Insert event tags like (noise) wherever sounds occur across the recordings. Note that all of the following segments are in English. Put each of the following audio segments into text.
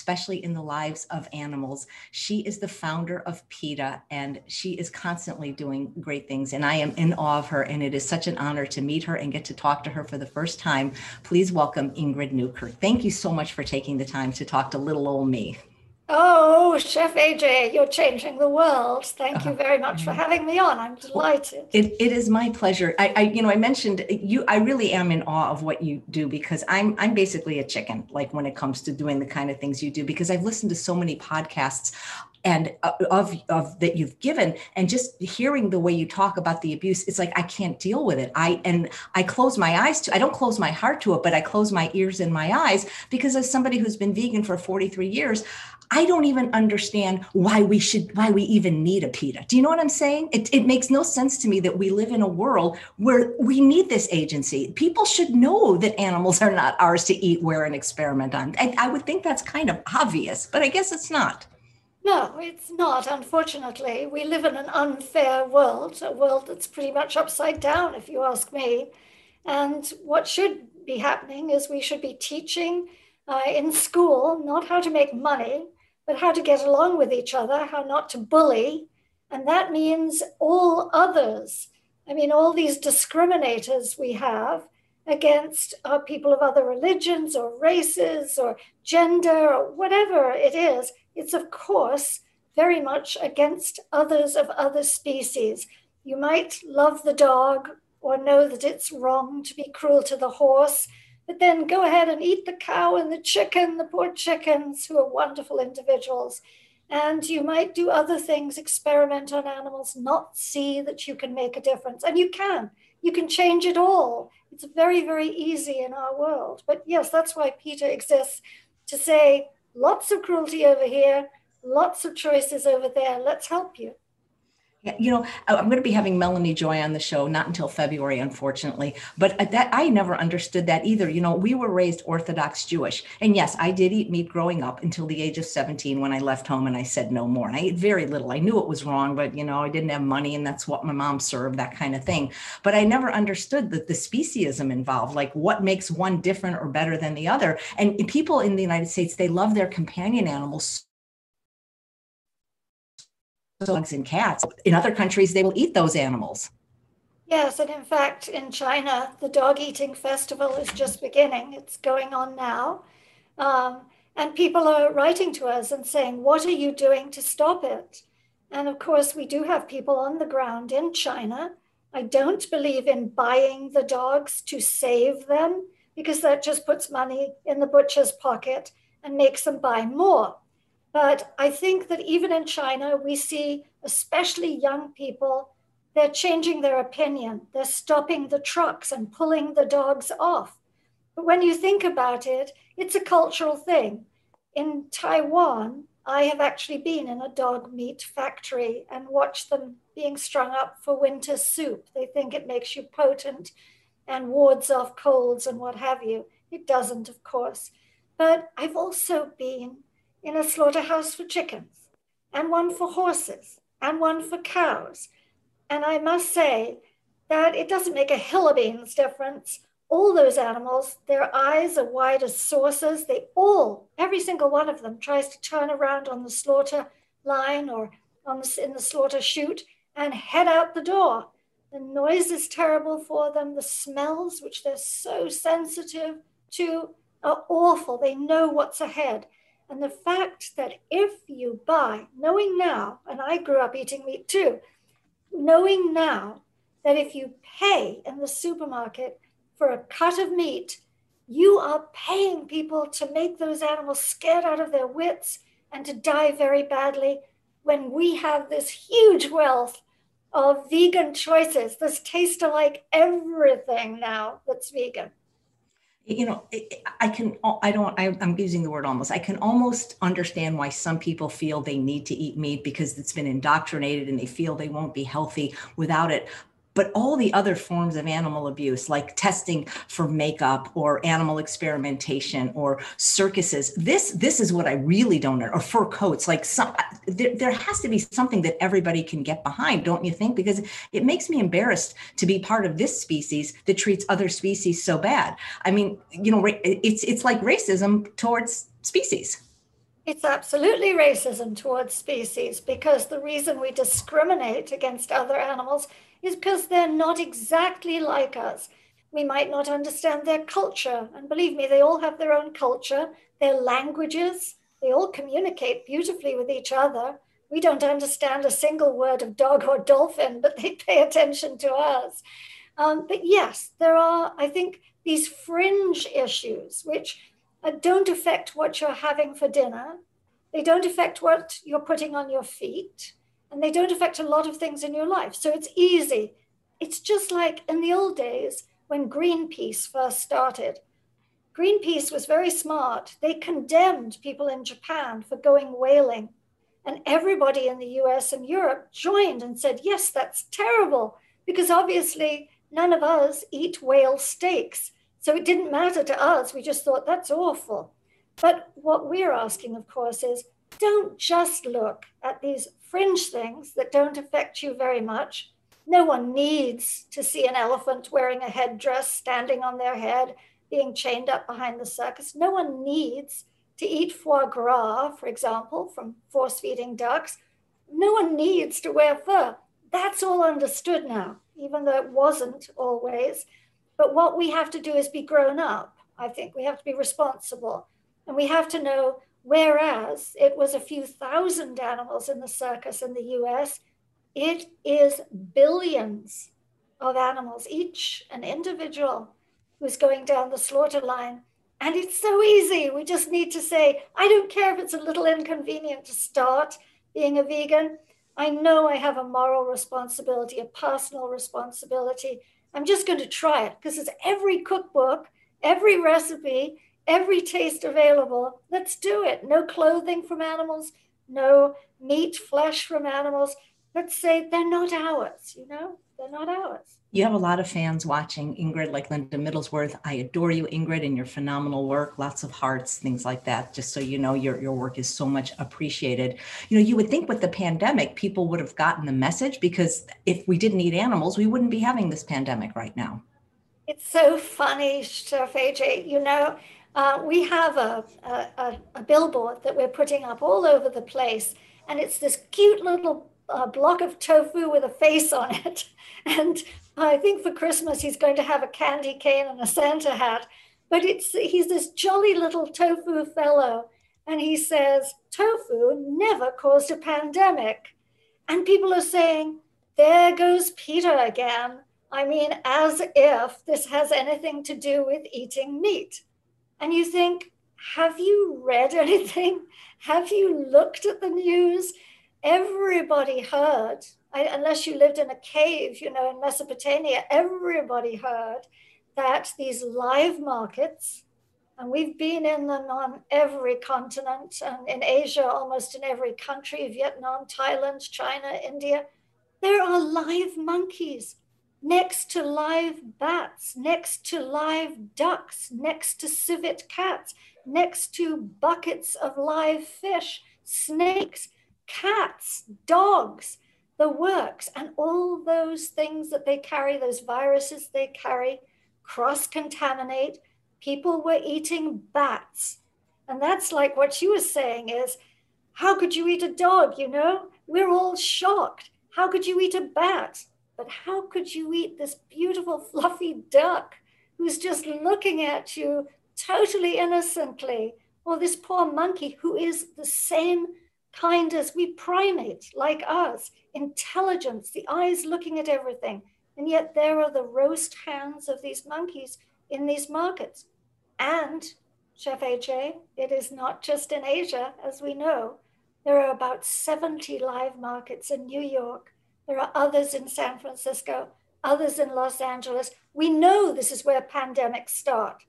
especially in the lives of animals. She is the founder of PETA, and she is constantly doing great things. And I am in awe of her, and it is such an honor to meet her and get to talk to her for the first time. Please welcome Ingrid Newkirk. Thank you so much for taking the time to talk to little old me. Oh, Chef AJ, you're changing the world. Thank you very much for having me on. I'm delighted. It, it is my pleasure. I, I, you know, I mentioned you. I really am in awe of what you do because I'm, I'm basically a chicken. Like when it comes to doing the kind of things you do, because I've listened to so many podcasts and uh, of of that you've given and just hearing the way you talk about the abuse it's like i can't deal with it i and i close my eyes to i don't close my heart to it but i close my ears and my eyes because as somebody who's been vegan for 43 years I don't even understand why we should, why we even need a PETA. Do you know what I'm saying? It, it makes no sense to me that we live in a world where we need this agency. People should know that animals are not ours to eat, wear, and experiment on. I, I would think that's kind of obvious, but I guess it's not. No, it's not, unfortunately. We live in an unfair world, a world that's pretty much upside down, if you ask me. And what should be happening is we should be teaching uh, in school not how to make money, but how to get along with each other, how not to bully. And that means all others. I mean, all these discriminators we have against uh, people of other religions or races or gender or whatever it is, it's of course very much against others of other species. You might love the dog or know that it's wrong to be cruel to the horse, but then go ahead and eat the cow and the chicken, the poor chickens who are wonderful individuals. And you might do other things, experiment on animals, not see that you can make a difference. And you can, you can change it all. It's very, very easy in our world. But yes, that's why PETA exists to say lots of cruelty over here, lots of choices over there. Let's help you. You know, I'm going to be having Melanie Joy on the show, not until February, unfortunately. But uh, that I never understood that either. You know, we were raised Orthodox Jewish, and yes, I did eat meat growing up until the age of 17 when I left home and I said no more. And I ate very little. I knew it was wrong, but you know, I didn't have money, and that's what my mom served, that kind of thing. But I never understood that the speciesism involved, like what makes one different or better than the other. And people in the United States, they love their companion animals dogs and cats. In other countries, they will eat those animals. Yes, and in fact, in China, the dog eating festival is just beginning. It's going on now. Um, and people are writing to us and saying, What are you doing to stop it? And of course, we do have people on the ground in China. I don't believe in buying the dogs to save them because that just puts money in the butcher's pocket and makes them buy more. But I think that even in China, we see, especially young people, they're changing their opinion. They're stopping the trucks and pulling the dogs off. But when you think about it, it's a cultural thing. In Taiwan, I have actually been in a dog meat factory and watched them being strung up for winter soup. They think it makes you potent and wards off colds and what have you. It doesn't, of course. But I've also been in a slaughterhouse for chickens, and one for horses, and one for cows. And I must say that it doesn't make a hill of beans difference. All those animals, their eyes are wide as saucers. They all, every single one of them, tries to turn around on the slaughter line or on the, in the slaughter chute and head out the door. The noise is terrible for them. The smells, which they're so sensitive to, are awful. They know what's ahead. And the fact that if you buy, knowing now, and I grew up eating meat too, knowing now that if you pay in the supermarket for a cut of meat, you are paying people to make those animals scared out of their wits and to die very badly when we have this huge wealth of vegan choices. This taste alike everything now that's vegan you know i can i don't I, i'm using the word almost i can almost understand why some people feel they need to eat meat because it's been indoctrinated and they feel they won't be healthy without it but all the other forms of animal abuse like testing for makeup or animal experimentation or circuses this this is what i really don't know. or fur coats like some uh, there, there has to be something that everybody can get behind don't you think because it makes me embarrassed to be part of this species that treats other species so bad i mean you know it's it's like racism towards species It's absolutely racism towards species because the reason we discriminate against other animals is because they're not exactly like us. We might not understand their culture. And believe me, they all have their own culture, their languages. They all communicate beautifully with each other. We don't understand a single word of dog or dolphin, but they pay attention to us. Um, but yes, there are, I think, these fringe issues which uh, don't affect what you're having for dinner. They don't affect what you're putting on your feet. And they don't affect a lot of things in your life. So it's easy. It's just like in the old days when Greenpeace first started. Greenpeace was very smart. They condemned people in Japan for going whaling. And everybody in the US and Europe joined and said, yes, that's terrible, because obviously none of us eat whale steaks. So it didn't matter to us. We just thought that's awful. But what we're asking, of course, is don't just look at these fringe things that don't affect you very much. No one needs to see an elephant wearing a headdress, standing on their head, being chained up behind the circus. No one needs to eat foie gras, for example, from force feeding ducks. No one needs to wear fur. That's all understood now, even though it wasn't always. But what we have to do is be grown up. I think we have to be responsible. And we have to know, whereas it was a few thousand animals in the circus in the US, it is billions of animals, each an individual who's going down the slaughter line. And it's so easy. We just need to say, I don't care if it's a little inconvenient to start being a vegan. I know I have a moral responsibility, a personal responsibility I'm just going to try it because it's every cookbook, every recipe, every taste available. Let's do it. No clothing from animals, no meat, flesh from animals. Let's say they're not ours, you know, they're not ours. You have a lot of fans watching ingrid like linda middlesworth. I adore you ingrid and your phenomenal work. Lots of hearts things like that just so you know your, your work is so much appreciated. You know you would think with the pandemic people would have gotten the message because if we didn't eat animals we wouldn't be having this pandemic right now. It's so funny chef aj you know uh, we have a, a, a, billboard that we're putting up all over the place and it's this cute little uh, block of tofu with a face on it (laughs) and I think for Christmas he's going to have a candy cane and a Santa hat. But it's he's this jolly little tofu fellow, and he says tofu never caused a pandemic. And people are saying, there goes PETA again. I mean, as if this has anything to do with eating meat. And you think, have you read anything? (laughs) Have you looked at the news? Everybody heard I, unless you lived in a cave, you know, in Mesopotamia, everybody heard that these live markets, and we've been in them on every continent, and in Asia, almost in every country Vietnam, Thailand, China, India. There are live monkeys next to live bats, next to live ducks, next to civet cats, next to buckets of live fish, snakes, cats, dogs the works and all those things that they carry, those viruses they carry, cross contaminate. People were eating bats. And that's like what she was saying is, how could you eat a dog? You know, we're all shocked. How could you eat a bat? But how could you eat this beautiful, fluffy duck who's just looking at you totally innocently? Or this poor monkey who is the same kind as we primates like us, intelligence, the eyes looking at everything. And yet there are the roast hands of these monkeys in these markets. And, Chef AJ, it is not just in Asia, as we know. There are about 70 live markets in New York. There are others in San Francisco, others in Los Angeles. We know this is where pandemics start.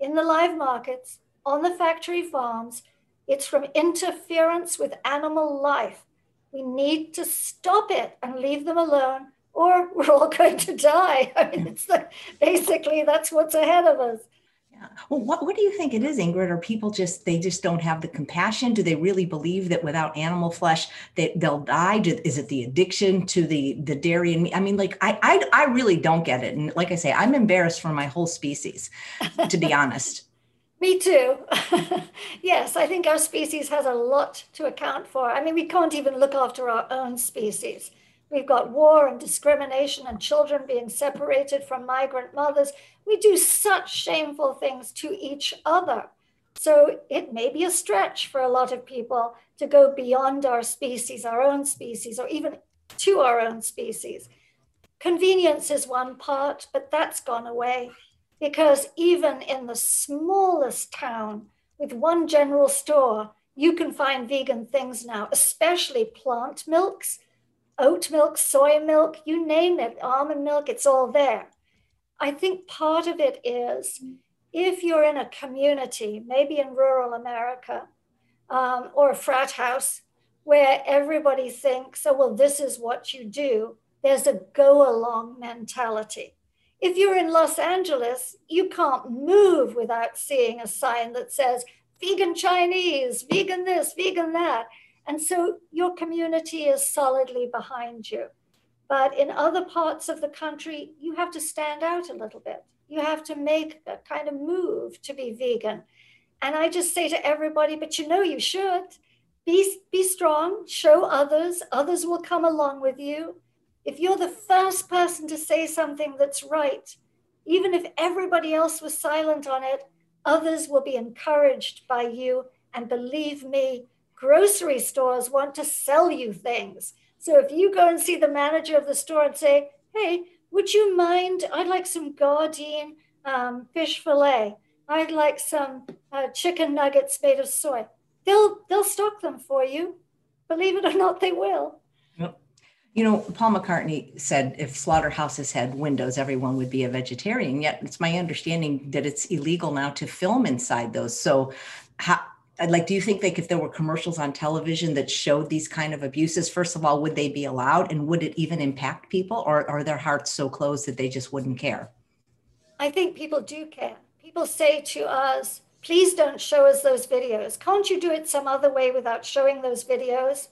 In the live markets, on the factory farms, it's from interference with animal life. We need to stop it and leave them alone, or (laughs) we're all going to die. I mean, it's the, basically that's what's ahead of us. Yeah. Well, what, what do you think it is, Ingrid? Are people just they just don't have the compassion? Do they really believe that without animal flesh that they'll die? Do, is it the addiction to the the dairy and meat? I mean, like I, I I really don't get it. And like I say, I'm embarrassed for my whole species, to be honest. (laughs) Me too. (laughs) yes, I think our species has a lot to account for. I mean, we can't even look after our own species. We've got war and discrimination and children being separated from migrant mothers. We do such shameful things to each other. So it may be a stretch for a lot of people to go beyond our species, our own species, or even to our own species. Convenience is one part, but that's gone away because even in the smallest town with one general store, you can find vegan things now, especially plant milks, oat milk, soy milk, you name it, almond milk, it's all there. I think part of it is if you're in a community, maybe in rural America um, or a frat house, where everybody thinks, oh, well, this is what you do, there's a go along mentality. If you're in Los Angeles, you can't move without seeing a sign that says vegan Chinese, vegan this, vegan that. And so your community is solidly behind you. But in other parts of the country, you have to stand out a little bit. You have to make a kind of move to be vegan. And I just say to everybody, but you know you should. Be, be strong, show others, others will come along with you. If you're the first person to say something that's right, even if everybody else was silent on it, others will be encouraged by you. And believe me, grocery stores want to sell you things. So if you go and see the manager of the store and say, hey, would you mind? I'd like some Gardein um, fish fillet. I'd like some uh, chicken nuggets made of soy. They'll they'll stock them for you. Believe it or not, they will. You know, Paul McCartney said if slaughterhouses had windows, everyone would be a vegetarian. Yet it's my understanding that it's illegal now to film inside those. So, how, like, do you think like if there were commercials on television that showed these kind of abuses, first of all, would they be allowed, and would it even impact people, or are their hearts so closed that they just wouldn't care? I think people do care. People say to us, "Please don't show us those videos. Can't you do it some other way without showing those videos?"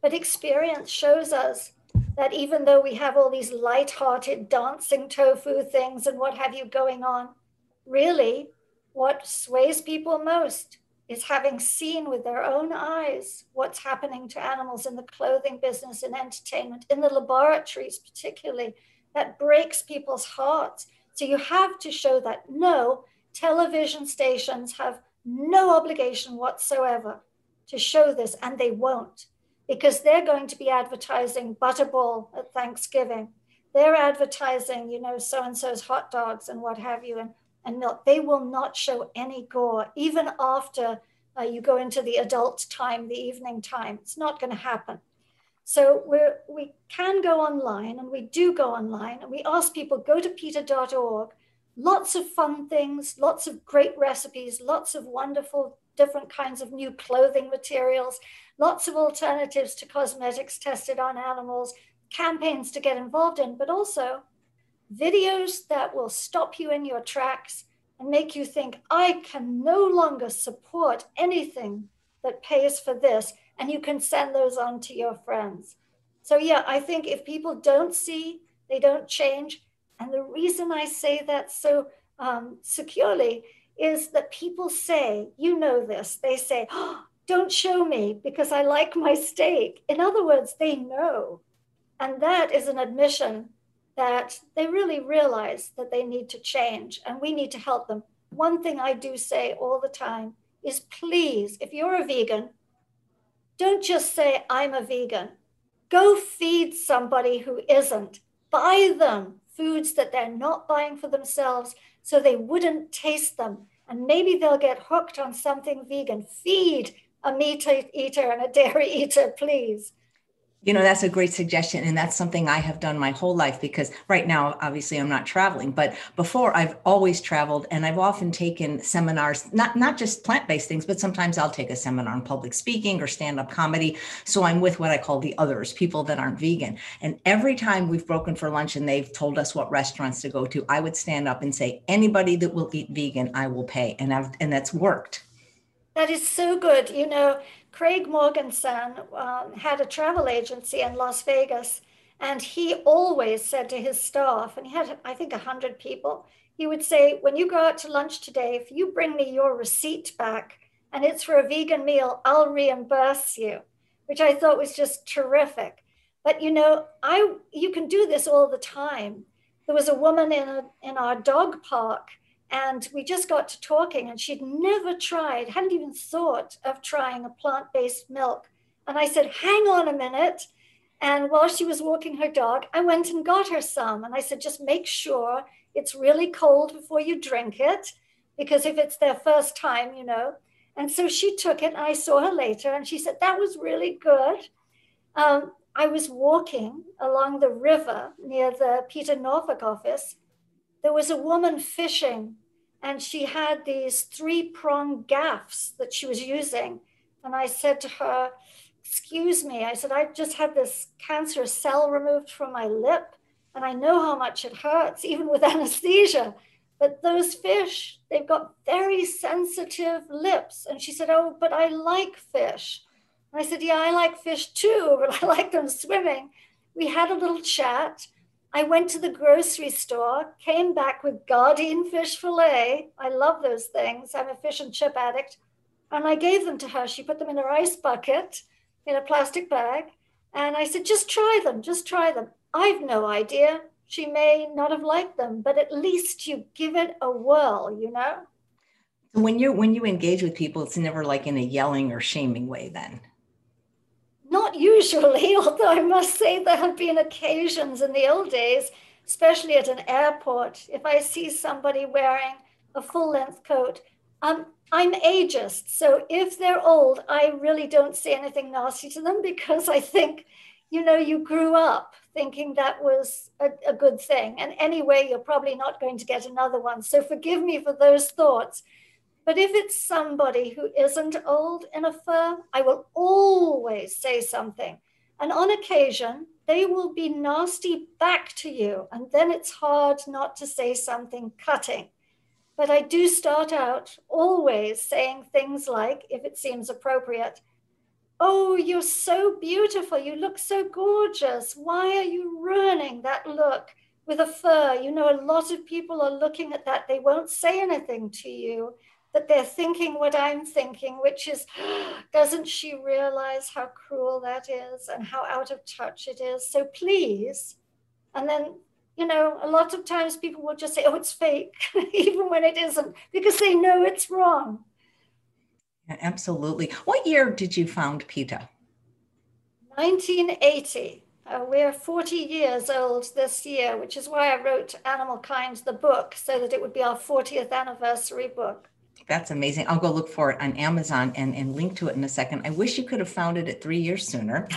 But experience shows us that even though we have all these light-hearted dancing tofu things and what have you going on, really what sways people most is having seen with their own eyes what's happening to animals in the clothing business and entertainment, in the laboratories, particularly. That breaks people's hearts. So you have to show that no, television stations have no obligation whatsoever to show this, and they won't because they're going to be advertising Butterball at Thanksgiving. They're advertising, you know, so and so's hot dogs and what have you, and, and. They will not show any gore, even after uh, you go into the adult time, the evening time. It's not going to happen. So we're, we can go online, and we do go online, and we ask people go to PETA.org. Lots of fun things, lots of great recipes, lots of wonderful different kinds of new clothing materials, lots of alternatives to cosmetics tested on animals, campaigns to get involved in, but also videos that will stop you in your tracks and make you think, I can no longer support anything that pays for this. And you can send those on to your friends. So, yeah, I think if people don't see, they don't change. And the reason I say that so um, securely is that people say, you know this, they say, oh, don't show me because I like my steak. In other words, they know. And that is an admission that they really realize that they need to change and we need to help them. One thing I do say all the time is please, if you're a vegan, don't just say, I'm a vegan. Go feed somebody who isn't. Buy them foods that they're not buying for themselves so they wouldn't taste them. And maybe they'll get hooked on something vegan. Feed a meat eater and a dairy (laughs) eater, please. You know, that's a great suggestion. And that's something I have done my whole life because right now, obviously, I'm not traveling, but before I've always traveled and I've often taken seminars, not, not just plant based things, but sometimes I'll take a seminar on public speaking or stand up comedy. So I'm with what I call the others, people that aren't vegan. And every time we've broken for lunch and they've told us what restaurants to go to, I would stand up and say, anybody that will eat vegan, I will pay. And I've, and that's worked. That is so good. You know, Craig Morgenson um, had a travel agency in Las Vegas, and he always said to his staff, and he had, I think, 100 people, he would say, When you go out to lunch today, if you bring me your receipt back and it's for a vegan meal, I'll reimburse you, which I thought was just terrific. But you know, I you can do this all the time. There was a woman in a, in our dog park, and we just got to talking, and she'd never tried, hadn't even thought of trying a plant-based milk. And I said, "Hang on a minute." And while she was walking her dog, I went and got her some. And I said, just make sure it's really cold before you drink it, because if it's their first time, you know. And so she took it, and I saw her later, and she said, that was really good. Um, I was walking along the river near the PETA Norfolk office. There was a woman fishing, and she had these three prong gaffs that she was using. And I said to her, Excuse me, I said, I just had this cancerous cell removed from my lip, and I know how much it hurts, even with (laughs) anesthesia. But those fish, they've got very sensitive lips. And she said, Oh, but I like fish. And I said, Yeah, I like fish too, (laughs) but I like them swimming. We had a little chat. I went to the grocery store, came back with Gardein fish fillet. I love those things. I'm a fish and chip addict. And I gave them to her. She put them in her ice bucket in a plastic bag. And I said, just try them, just try them. I've no idea. She may not have liked them, but at least you give it a whirl, you know? When you when you engage with people, it's never like in a yelling or shaming way then. Not usually, (laughs) although I must say there have been occasions in the old days, especially at an airport, if I see somebody wearing a full length coat, um, I'm ageist. So if they're old, I really don't say anything nasty to them because I think, you know, you grew up thinking that was a, a, good thing. And anyway, you're probably not going to get another one. So forgive me for those thoughts. But if it's somebody who isn't old in a fur, I will always say something. And on occasion, they will be nasty back to you. And then it's hard not to say something cutting. But I do start out always saying things like, if it seems appropriate, Oh, you're so beautiful. You look so gorgeous. Why are you ruining that look with a fur? You know, a lot of people are looking at that. They won't say anything to you, but they're thinking what I'm thinking, which is, (gasps) doesn't she realize how cruel that is and how out of touch it is? So please. And then you know, a lot of times people will just say, oh, it's fake, (laughs) even when it isn't, because they know it's wrong. Yeah, absolutely. What year did you found PETA? 1980. Uh, we're 40 years old this year, which is why I wrote Animal Kind, the book, so that it would be our 40th anniversary book. That's amazing. I'll go look for it on Amazon and, and link to it in a second. I wish you could have found it at three years sooner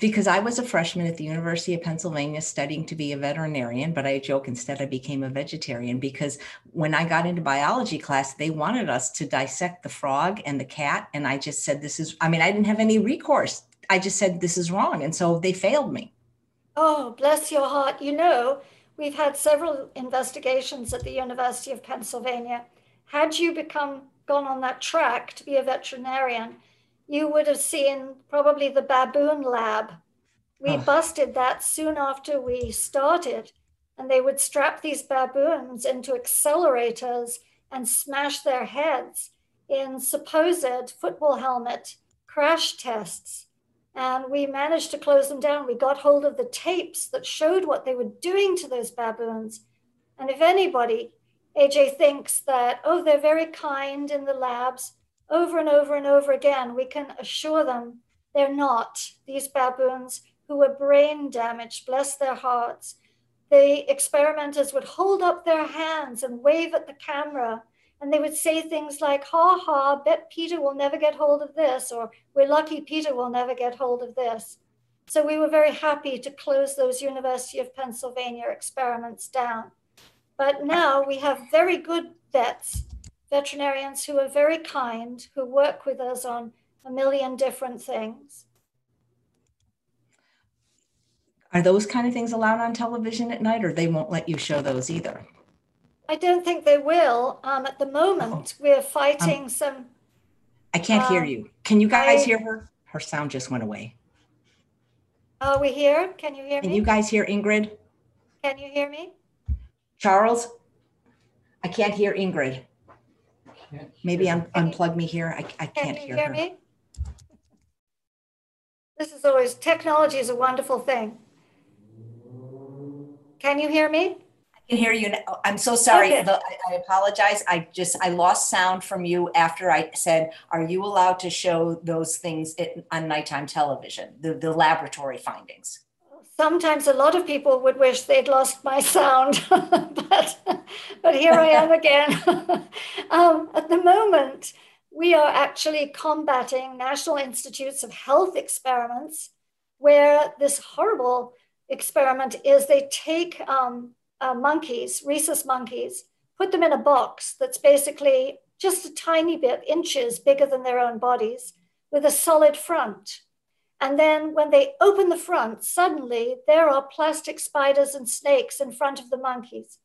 because I was a freshman at the University of Pennsylvania studying to be a veterinarian, but I joke instead I became a vegetarian because when I got into biology class, they wanted us to dissect the frog and the cat. And I just said, this is, I mean, I didn't have any recourse. I just said, this is wrong. And so they failed me. Oh, bless your heart. You know, we've had several investigations at the University of Pennsylvania had you become gone on that track to be a veterinarian, you would have seen probably the baboon lab. We oh. busted that soon after we started, and they would strap these baboons into accelerators and smash their heads in supposed football helmet crash tests. And we managed to close them down. We got hold of the tapes that showed what they were doing to those baboons. And if anybody AJ thinks that, oh, they're very kind in the labs. Over and over and over again, we can assure them they're not. These baboons who were brain damaged, bless their hearts. The experimenters would hold up their hands and wave at the camera, and they would say things like, ha ha, bet PETA will never get hold of this, or we're lucky PETA will never get hold of this. So we were very happy to close those University of Pennsylvania experiments down. But now we have very good vets, veterinarians who are very kind, who work with us on a million different things. Are those kind of things allowed on television at night, or they won't let you show those either? I don't think they will. Um, at the moment, oh. we're fighting um, some. I can't um, hear you. Can you guys I, hear her? Her sound just went away. Are we here? Can you hear Can me? Can you guys hear Ingrid? Can you hear me? Charles? I can't hear Ingrid. Maybe un- unplug me here. I, I can't hear you. Can you hear hear her. me? This is always, technology is a wonderful thing. Can you hear me? I can hear you. now. I'm so sorry. Okay. The- I, I apologize. I just, I lost sound from you after I said, are you allowed to show those things on nighttime television, the, the laboratory findings? Sometimes a lot of people would wish they'd lost my sound, (laughs) but, but here I am again. (laughs) um, at the moment, we are actually combating National Institutes of Health experiments, where this horrible experiment is they take um, uh, monkeys, rhesus monkeys, put them in a box that's basically just a tiny bit, inches bigger than their own bodies, with a solid front. And then when they open the front, suddenly there are plastic spiders and snakes in front of the monkeys.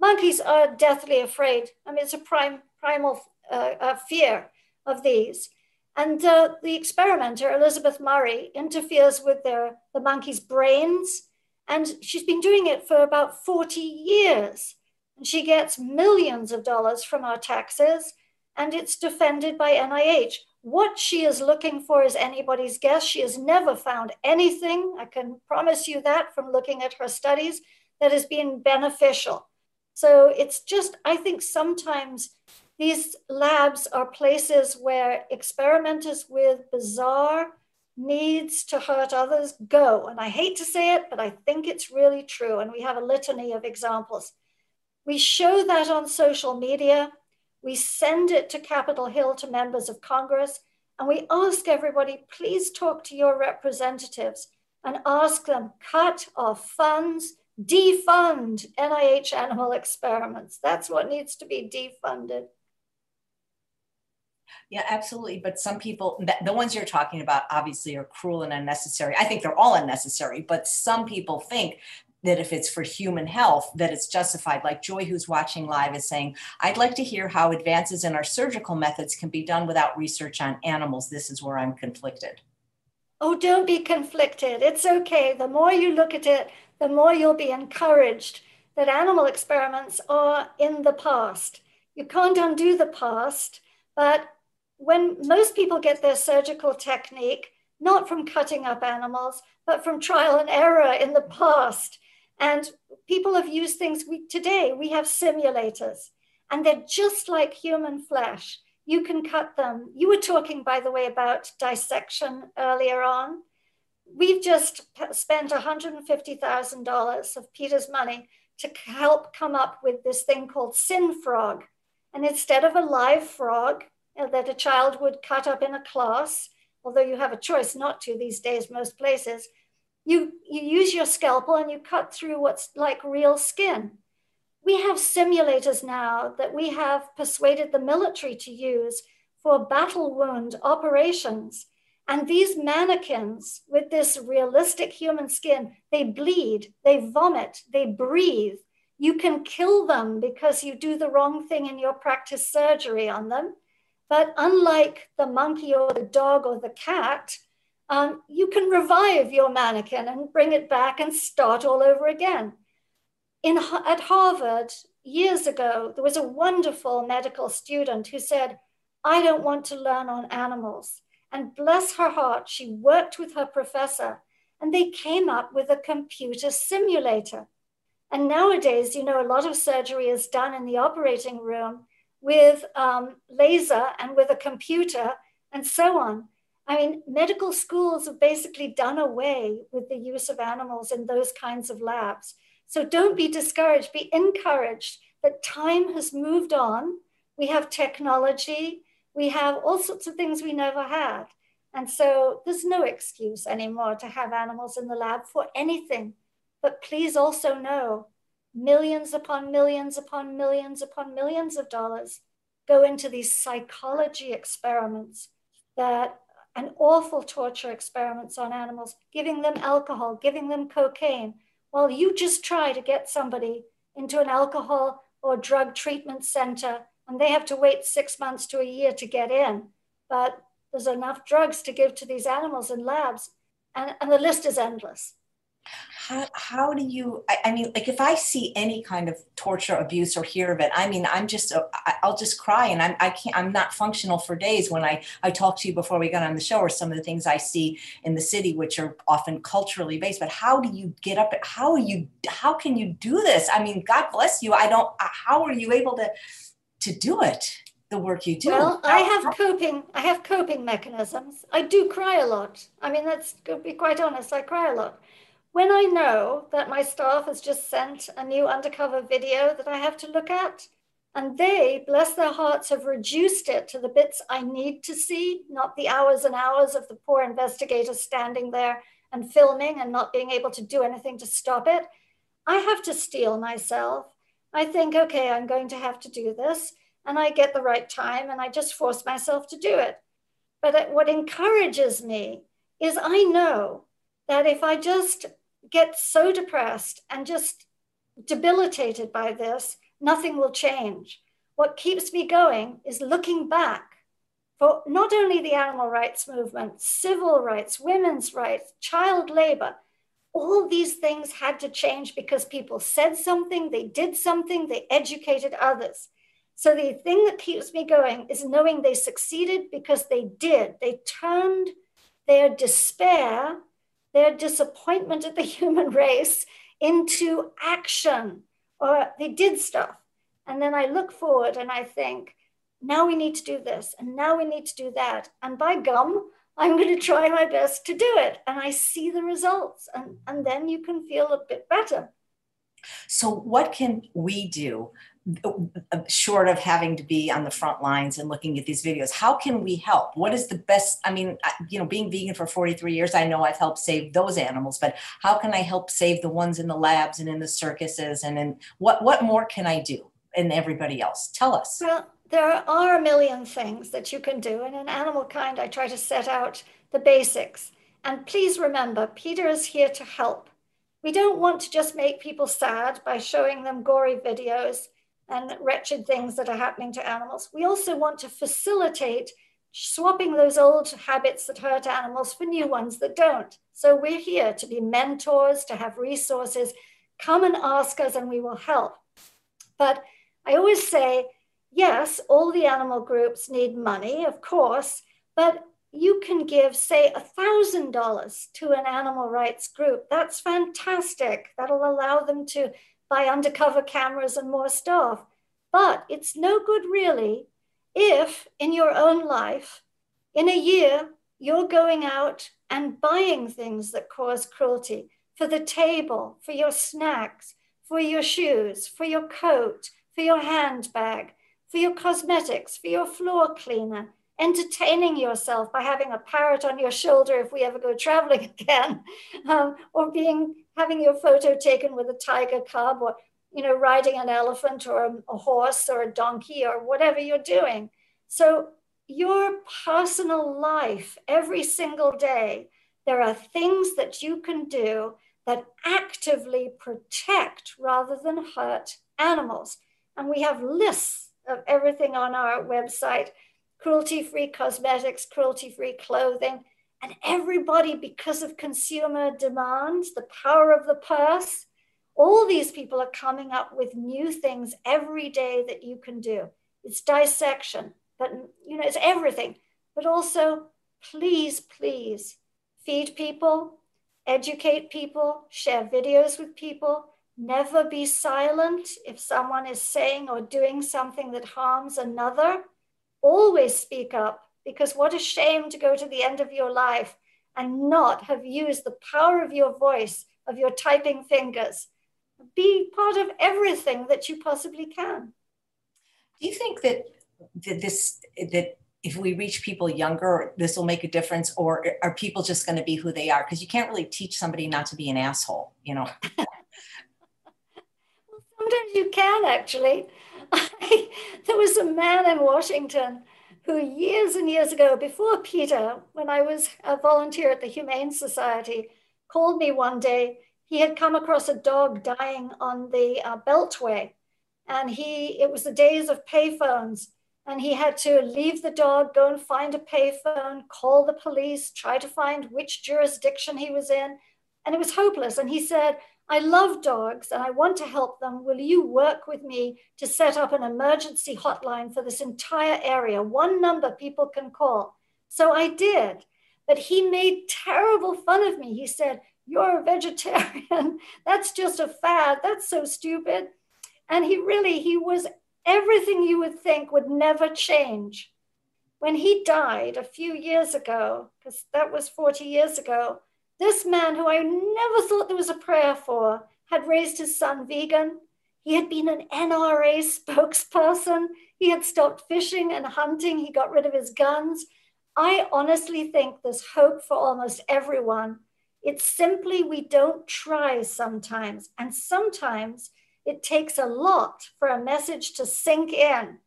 Monkeys are deathly afraid. I mean, it's a prime, primal uh, uh, fear of these. And uh, the experimenter, Elizabeth Murray, interferes with their, the monkeys' brains. And she's been doing it for about 40 years. And she gets millions of dollars from our taxes, and it's defended by NIH. What she is looking for is anybody's guess. She has never found anything, I can promise you that from looking at her studies, that has been beneficial. So it's just, I think sometimes these labs are places where experimenters with bizarre needs to hurt others go. And I hate to say it, but I think it's really true. And we have a litany of examples. We show that on social media. We send it to Capitol Hill to members of Congress. And we ask everybody, please talk to your representatives and ask them, cut off funds, defund NIH animal experiments. That's what needs to be defunded. Yeah, absolutely. But some people, the ones you're talking about, obviously are cruel and unnecessary. I think they're all unnecessary, but some people think that if it's for human health, that it's justified. Like Joy, who's watching live, is saying, I'd like to hear how advances in our surgical methods can be done without research on animals. This is where I'm conflicted. Oh, don't be conflicted. It's okay. The more you look at it, the more you'll be encouraged that animal experiments are in the past. You can't undo the past, but when most people get their surgical technique, not from cutting up animals, but from trial and error in the past. And people have used things we, today, we have simulators, and they're just like human flesh. You can cut them. You were talking, by the way, about dissection earlier on. We've just spent $150,000 of PETA's money to help come up with this thing called SynFrog. And instead of a live frog uh, that a child would cut up in a class, although you have a choice not to these days, most places, you, you use your scalpel and you cut through what's like real skin. We have simulators now that we have persuaded the military to use for battle wound operations. And these mannequins with this realistic human skin, they bleed, they vomit, they breathe. You can kill them because you do the wrong thing in your practice surgery on them. But unlike the monkey or the dog or the cat, um, you can revive your mannequin and bring it back and start all over again. In, at Harvard, years ago, there was a wonderful medical student who said, I don't want to learn on animals. And bless her heart, she worked with her professor and they came up with a computer simulator. And nowadays, you know, a lot of surgery is done in the operating room with um, laser and with a computer and so on. I mean, medical schools have basically done away with the use of animals in those kinds of labs. So don't be discouraged, be encouraged that time has moved on. We have technology, we have all sorts of things we never had. And so there's no excuse anymore to have animals in the lab for anything. But please also know millions upon millions upon millions upon millions of dollars go into these psychology experiments that and awful torture experiments on animals, giving them alcohol, giving them cocaine, while you just try to get somebody into an alcohol or drug treatment center and they have to wait six months to a year to get in. But there's enough drugs to give to these animals in labs, and, and the list is endless. How, how do you I, I, mean like if i see any kind of torture abuse or hear of it i mean i'm just uh, i'll just cry and i'm i can't i'm not functional for days when i i talked to you before we got on the show or some of the things i see in the city which are often culturally based but how do you get up how are you how can you do this? I mean god bless you i don't uh, how are you able to to do it the work you do? Well i have coping i have coping mechanisms. I do cry a lot. I mean that's to be quite honest i cry a lot when I know that my staff has just sent a new undercover video that I have to look at, and they, bless their hearts, have reduced it to the bits I need to see, not the hours and hours of the poor investigators standing there and filming and not being able to do anything to stop it. I have to steel myself. I think, okay, I'm going to have to do this. And I get the right time and I just force myself to do it. But what encourages me is I know that if I just get so depressed and just debilitated by this, nothing will change. What keeps me going is looking back for not only the animal rights movement, civil rights, women's rights, child labor. All these things had to change because people said something, they did something, they educated others. So the thing that keeps me going is knowing they succeeded because they did. They turned their despair their disappointment at the (laughs) human race into action or they did stuff. And then I look forward and I think, now we need to do this and now we need to do that. And by gum, I'm going to try my best to do it. And I see the results. And, and then you can feel a bit better. So, what can we do short of having to be on the front lines and looking at these videos how can we help? What is the best i mean you know being vegan for 43 years i know i've helped save those animals but how can i help save the ones in the labs and in the circuses and in what what more can i do and everybody else? Tell us. Well there are a million things that you can do and in animal kind. I try to set out the basics. And please remember PETA is here to help. We don't want to just make people sad by showing them gory videos and wretched things that are happening to animals. We also want to facilitate swapping those old habits that hurt animals for new ones that don't. So we're here to be mentors, to have resources. Come and ask us, and we will help. But I always say, yes, all the animal groups need money, of course, but you can give, say, $1,000 to an animal rights group. That's fantastic. That'll allow them to by undercover cameras and more staff. But it's no good really if in your own life, in a year, you're going out and buying things that cause cruelty for the table, for your snacks, for your shoes, for your coat, for your handbag, for your cosmetics, for your floor cleaner, entertaining yourself by having a parrot on your shoulder if we ever go traveling (laughs) again, um, or being having your photo taken with a tiger cub or you know riding an elephant or a, a horse or a donkey or whatever you're doing. So your personal life every single day there are things that you can do that actively protect rather than hurt animals. And we have lists of everything on our website cruelty free cosmetics cruelty free clothing and everybody, because of consumer demands, the power of the purse, all these people are coming up with new things every day that you can do. It's dissection, but you know, it's everything. But also, please, please feed people, educate people, share videos with people. Never be silent if someone is saying or doing something that harms another. Always speak up because what a shame to go to the end of your life and not have used the power of your voice, of your typing fingers. Be part of everything that you possibly can. Do you think that, that this that if we reach people younger, this will make a difference, or are people just going to be who they are? Because you can't really teach somebody not to be an asshole, you know. (laughs) well, sometimes you can actually. (laughs) there was a man in Washington who years and years ago, before PETA, when I was a volunteer at the Humane Society, called me one day. He had come across a dog dying on the uh, Beltway, and he it was the days of payphones, and he had to leave the dog, go and find a payphone, call the police, try to find which jurisdiction he was in, and it was hopeless. And he said, I love dogs and I want to help them. Will you work with me to set up an emergency hotline for this entire area? One number people can call. So I did. But he made terrible fun of me. He said, You're a vegetarian. (laughs) That's just a fad. That's so stupid. And he really, he was everything you would think would never change. When he died a few years ago, because that was 40 years ago, this man, who I never thought there was a prayer for, had raised his son vegan. He had been an NRA spokesperson. He had stopped fishing and hunting. He got rid of his guns. I honestly think there's hope for almost everyone. It's simply we don't try sometimes. And sometimes it takes a lot for a message to sink in.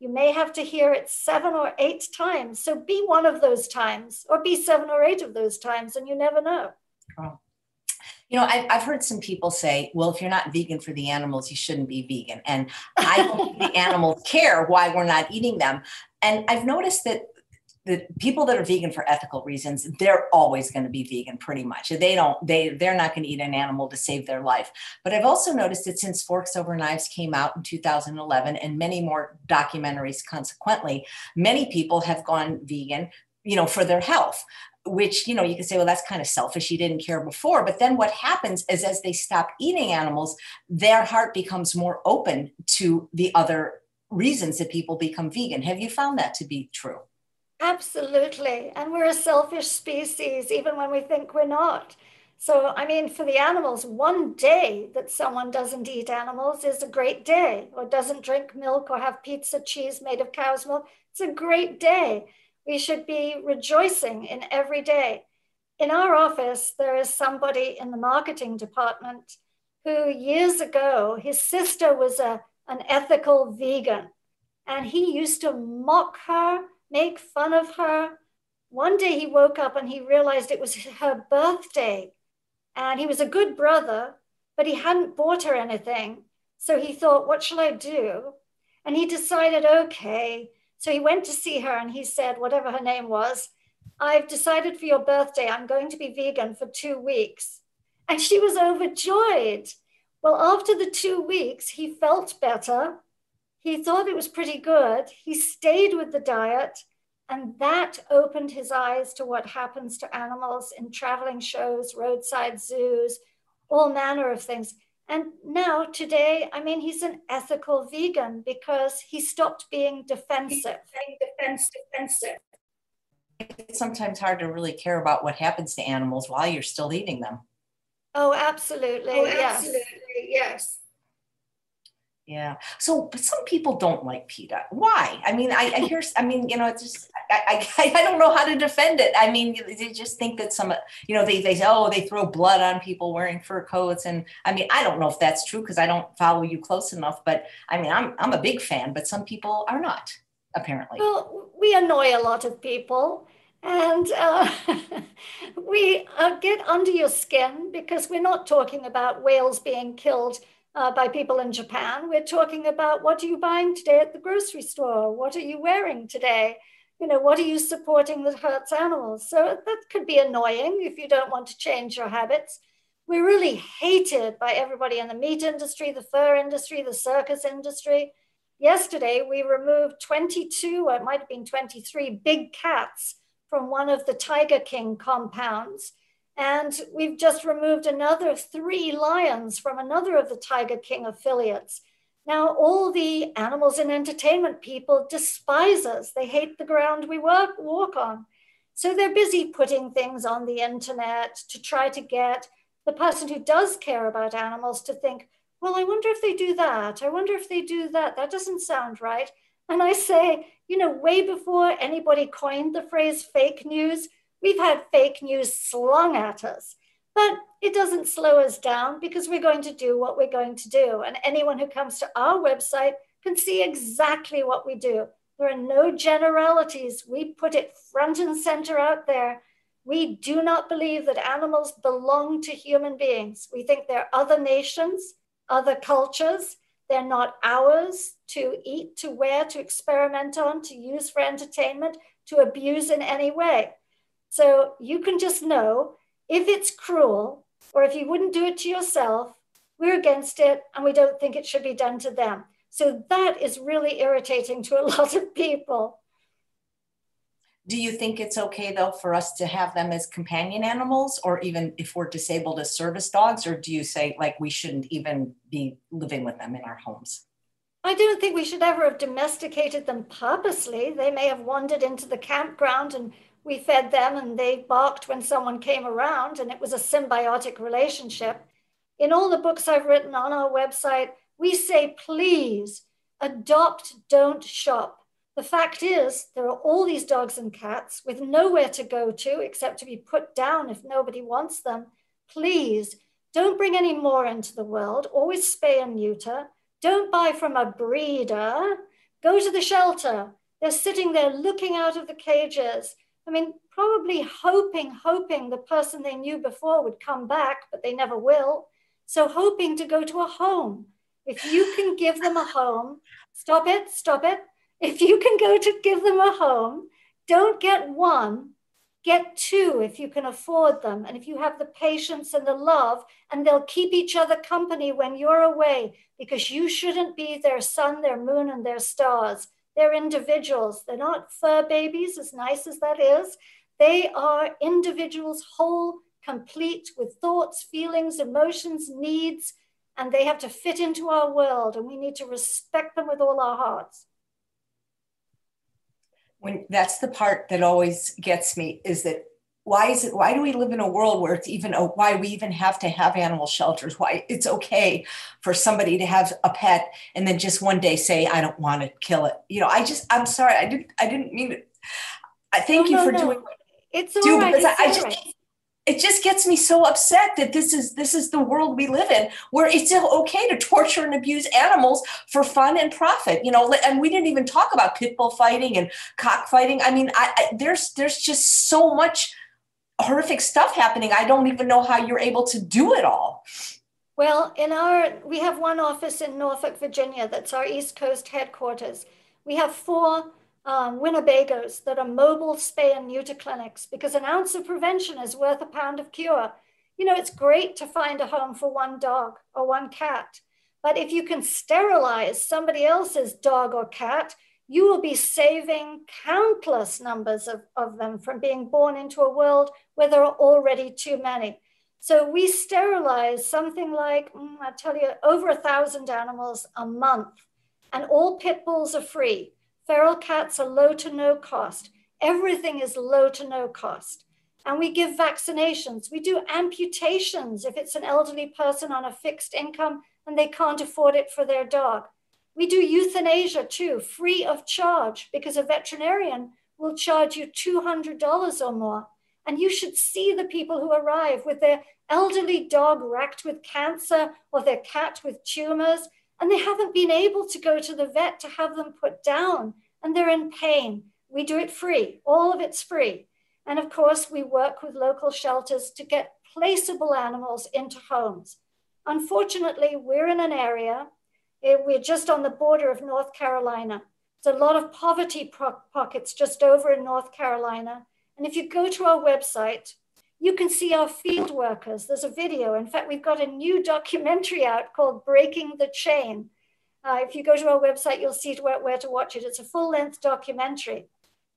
You may have to hear it seven or eight times. So be one of those times, or be seven or eight of those times, and you never know. Oh. You know, I've, I've heard some people say, well, if you're not vegan for the animals, you shouldn't be vegan. And I don't think the (laughs) animals care why we're not eating them. And I've noticed that the people that are vegan for ethical reasons they're always going to be vegan pretty much. They don't they they're not going to eat an animal to save their life. But i've also noticed that since forks over knives came out in 2011 and many more documentaries consequently many people have gone vegan you know for their health which you know you can say well that's kind of selfish you didn't care before. But then what happens is as they stop eating animals their heart becomes more open to the other reasons that people become vegan. Have you found that to be true Absolutely. And we're a selfish species, even when we think we're not. So, I mean, for the animals, one day that someone doesn't eat animals is a great day, or doesn't drink milk or have pizza cheese made of cow's milk. It's a great day. We should be rejoicing in every day. In our office, there is somebody in the marketing department who years ago, his sister was a, an ethical vegan, and he used to mock her make fun of her. One day he woke up and he realized it was her birthday. And he was a good brother, but he hadn't bought her anything. So he thought, what shall I do? And he decided, okay. So he went to see her and he said, whatever her name was, I've decided for your birthday, I'm going to be vegan for two weeks. And she was overjoyed. Well, after the two weeks, he felt better he thought it was pretty good. He stayed with the diet, and that opened his eyes to what happens to animals in traveling shows, roadside zoos, all manner of things. And now, today, I mean, he's an ethical vegan because he stopped being defensive. Defense, defensive. It's sometimes hard to really care about what happens to animals while you're still eating them. Oh, absolutely. Oh, absolutely. Yes. yes. Yeah. So, but some people don't like PETA. Why? I mean, I, I hear, I mean, you know, it's just, I, I, (laughs) I don't know how to defend it. I mean, they just think that some, you know, they, they say, oh, they throw blood on people wearing fur coats. And I mean, I don't know if that's true because I don't follow you close enough, but I mean, I'm, I'm a big fan, but some people are not, apparently. Well, we annoy a lot of people. And uh, (laughs) we uh, get under your skin because we're not talking about whales being killed uh, by people in Japan. We're talking about what are you buying today at the grocery store? What are you wearing today? You know, what are you supporting that hurts animals? So that could be annoying if you don't want to change your habits. We're really hated by everybody in the meat industry, the fur industry, the circus industry. Yesterday, we removed 22, or it might have been 23 big cats from one of the Tiger King compounds and we've just removed another three lions from another of the Tiger King affiliates. Now, all the animals and entertainment people despise us. They hate the ground we work, walk on. So they're busy putting things on the internet to try to get the person who does care about animals to think, well, I wonder if they do that. I wonder if they do that. That doesn't sound right. And I say, you know, way before anybody coined the phrase fake news, We've had fake news slung at us, but it doesn't slow us down because we're going to do what we're going to do. And anyone who comes to our website can see exactly what we do. There are no generalities. We put it front and center out there. We do not believe that animals belong to human beings. We think they're other nations, other cultures. They're not ours to eat, to wear, to experiment on, to use for entertainment, to abuse in any way. So you can just know if it's cruel, or if you wouldn't do it to yourself, we're against it and we don't think it should be done to them. So that is really irritating to a (laughs) lot of people. Do you think it's okay though for us to have them as companion animals or even if we're disabled as service dogs? Or do you say like we shouldn't even be living with them in our homes? I don't think we should ever have domesticated them purposely. They may have wandered into the campground and we fed them and they barked when someone came around and it was a symbiotic relationship. In all the books I've written on our website, we say, please adopt, don't shop. The fact is, there are all these dogs and cats with nowhere to go to except to be put down if nobody wants them. Please don't bring any more into the world. Always spay and neuter. Don't buy from a breeder. Go to the shelter. They're sitting there looking out of the cages. I mean, probably hoping, hoping the person they knew before would come back, but they never will. So, hoping to go to a home. If you can give them a home, stop it, stop it. If you can go to give them a home, don't get one, get two if you can afford them. And if you have the patience and the love, and they'll keep each other company when you're away, because you shouldn't be their sun, their moon, and their stars. They're individuals. They're not fur babies, as nice as that is. They are individuals, whole, complete, with thoughts, feelings, emotions, needs, and they have to fit into our world, and we need to respect them with all our hearts when that's the part that always gets me is that why is it why do we live in a world where it's even oh, why we even have to have animal shelters why it's okay for somebody to have a pet and then just one day say i don't want to kill it you know i just i'm sorry i didn't i didn't mean it i thank no, you for no. doing it's do, right. Because it's I, I just right it just gets me so upset that this is this is the world we live in where it's okay to torture and abuse animals for fun and profit you know and we didn't even talk about pit bull fighting and cockfighting i mean I, I, there's there's just so much horrific stuff happening. I don't even know how you're able to do it all. Well in our we have one office in norfolk virginia that's our east coast headquarters. We have four um, Winnebagos that are mobile spay and neuter clinics because an ounce of prevention is worth a pound of cure. You know, it's great to find a home for one dog or one cat, but if you can sterilize somebody else's dog or cat, you will be saving countless numbers of, of them from being born into a world where there are already too many. So we sterilize something like, mm, I tell you, over a thousand animals a month, and all pit bulls are free. Feral cats are low to no cost. Everything is low to no cost. And we give vaccinations. We do amputations if it's an elderly person on a fixed income and they can't afford it for their dog. We do euthanasia too, free of charge, because a veterinarian will charge you $200 or more. And you should see the people who arrive with their elderly dog racked with cancer or their cat with tumors and they haven't been able to go to the vet to have them put down and they're in pain. We do it free, all of it's free. And of course, we work with local shelters to get placeable animals into homes. Unfortunately, we're in an area, eh, we're just on the border of North Carolina. There's a lot of poverty pockets just over in North Carolina. And if you go to our website, you can see our field workers. There's a video. In fact, we've got a new documentary out called Breaking the Chain. Uh, if you go to our website, you'll see where, where to watch it. It's a full length documentary.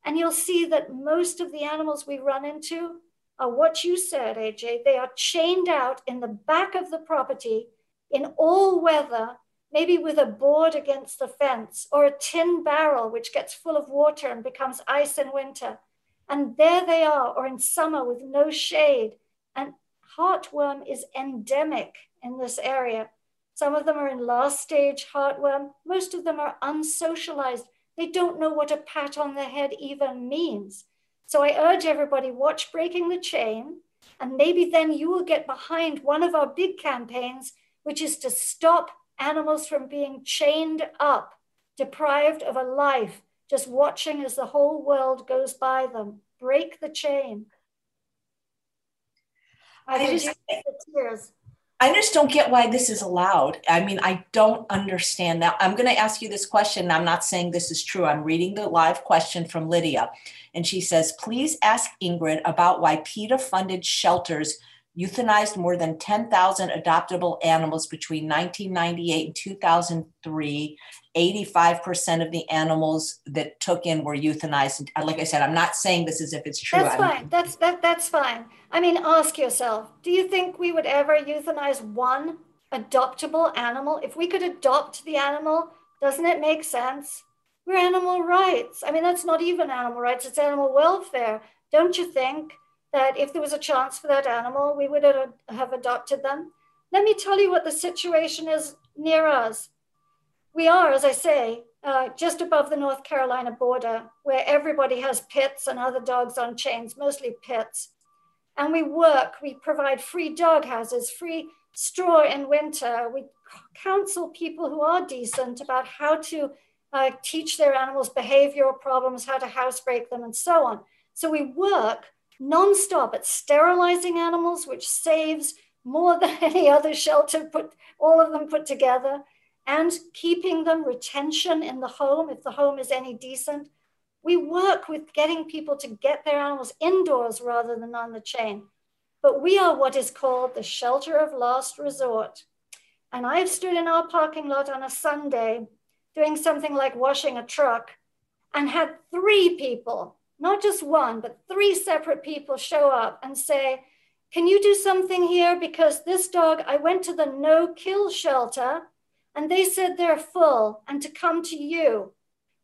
And you'll see that most of the animals we run into are what you said, AJ. They are chained out in the back of the property in all weather, maybe with a board against the fence or a tin barrel, which gets full of water and becomes ice in winter. And there they are, or in summer with no shade. And heartworm is endemic in this area. Some of them are in last stage heartworm. Most of them are unsocialized. They don't know what a pat on the head even means. So I urge everybody watch Breaking the Chain, and maybe then you will get behind one of our big campaigns, which is to stop animals from being chained up, deprived of a life just watching as the whole world goes by them. Break the chain. I, I just, tears. I just don't get why this is allowed. I mean, I don't understand that. I'm going to ask you this question. I'm not saying this is true. I'm reading the live question from Lydia. And she says, please ask Ingrid about why PETA funded shelters euthanized more than 10,000 adoptable animals between 1998 and 2003. 85% of the animals that took in were euthanized. And uh, Like I said, I'm not saying this as if it's true. That's fine. That's that that's fine. I mean, ask yourself, do you think we would ever euthanize one adoptable animal? If we could adopt the animal, doesn't it make sense? We're animal rights. I mean, that's not even animal rights, it's animal welfare. Don't you think that if there was a chance for that animal, we would have adopted them? Let me tell you what the situation is near us. We are, as I say, uh, just above the North Carolina border, where everybody has pits and other dogs on chains, mostly pits. And we work, we provide free dog houses, free straw in winter. We counsel people who are decent about how to uh, teach their animals behavioral problems, how to housebreak them, and so on. So we work nonstop at sterilizing animals, which saves more than (laughs) any other shelter put all of them put together, and keeping them retention in the home if the home is any decent. We work with getting people to get their animals indoors rather than on the chain. But we are what is called the shelter of last resort. And I've stood in our parking lot on a Sunday doing something like washing a truck and had three people, not just one, but three separate people show up and say, Can you do something here? Because this dog, I went to the no kill shelter and they said they're full and to come to you.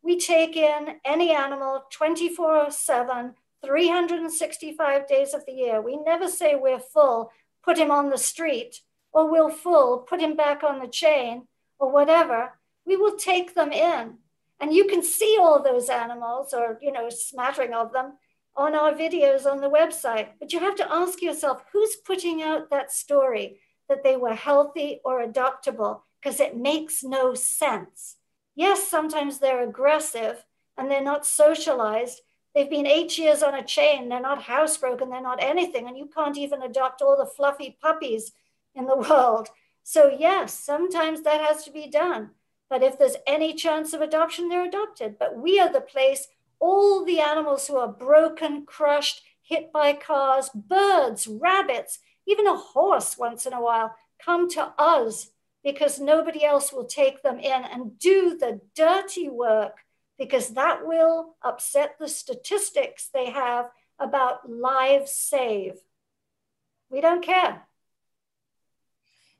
We take in any animal 24 7, 365 days of the year. We never say we're full, put him on the street, or we're full, put him back on the chain, or whatever we will take them in. And you can see all those animals or, you know, smattering of them on our videos on the website. But you have to ask yourself who's putting out that story that they were healthy or adoptable? Because it makes no sense. Yes, sometimes they're aggressive and they're not socialized. They've been eight years on a chain. They're not housebroken. They're not anything. And you can't even adopt all the fluffy puppies in the (laughs) world. So, yes, sometimes that has to be done. But if there's any chance of adoption, they're adopted. But we are the place, all the animals who are broken, crushed, hit by cars, birds, rabbits, even a horse once in a while come to us because nobody else will take them in and do the dirty work because that will upset the statistics they have about lives saved. We don't care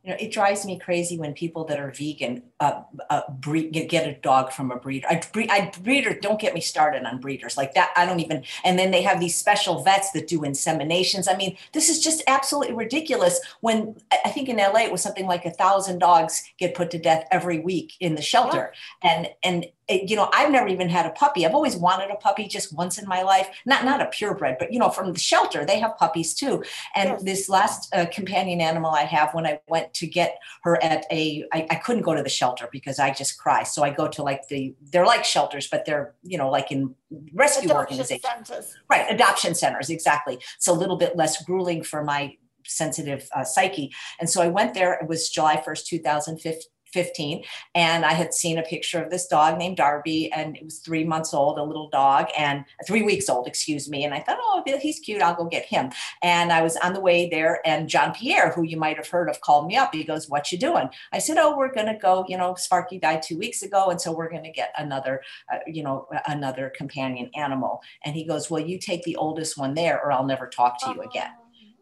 you know, it drives me crazy when people that are vegan uh, uh, breed, get, a dog from a breeder. I, breed, I breeder, don't get me started on breeders like that. I don't even, and then they have these special vets that do inseminations. I mean, this is just absolutely ridiculous. When I think in LA it was something like a thousand dogs get put to death every week in the shelter, yeah. and and you know, I've never even had a puppy. I've always wanted a puppy just once in my life. Not not a purebred, but you know, from the shelter, they have puppies too. And yes. this last uh, companion animal I have, when I went to get her at a, I, I couldn't go to the shelter because I just cry. So I go to like the, they're like shelters, but they're you know like in rescue adoption organizations, centers. right? Adoption centers, exactly. It's a little bit less grueling for my sensitive uh, psyche. And so I went there. It was July 1st, 2015 15 and i had seen a picture of this dog named darby and it was three months old a little dog and three weeks old excuse me and i thought oh he's cute i'll go get him. And i was on the way there and john pierre who you might have heard of called me up. He goes what you doing? I said oh we're going to go you know sparky died two weeks ago and so we're going to get another uh, you know another companion animal. And he goes well you take the oldest one there or i'll never talk to you again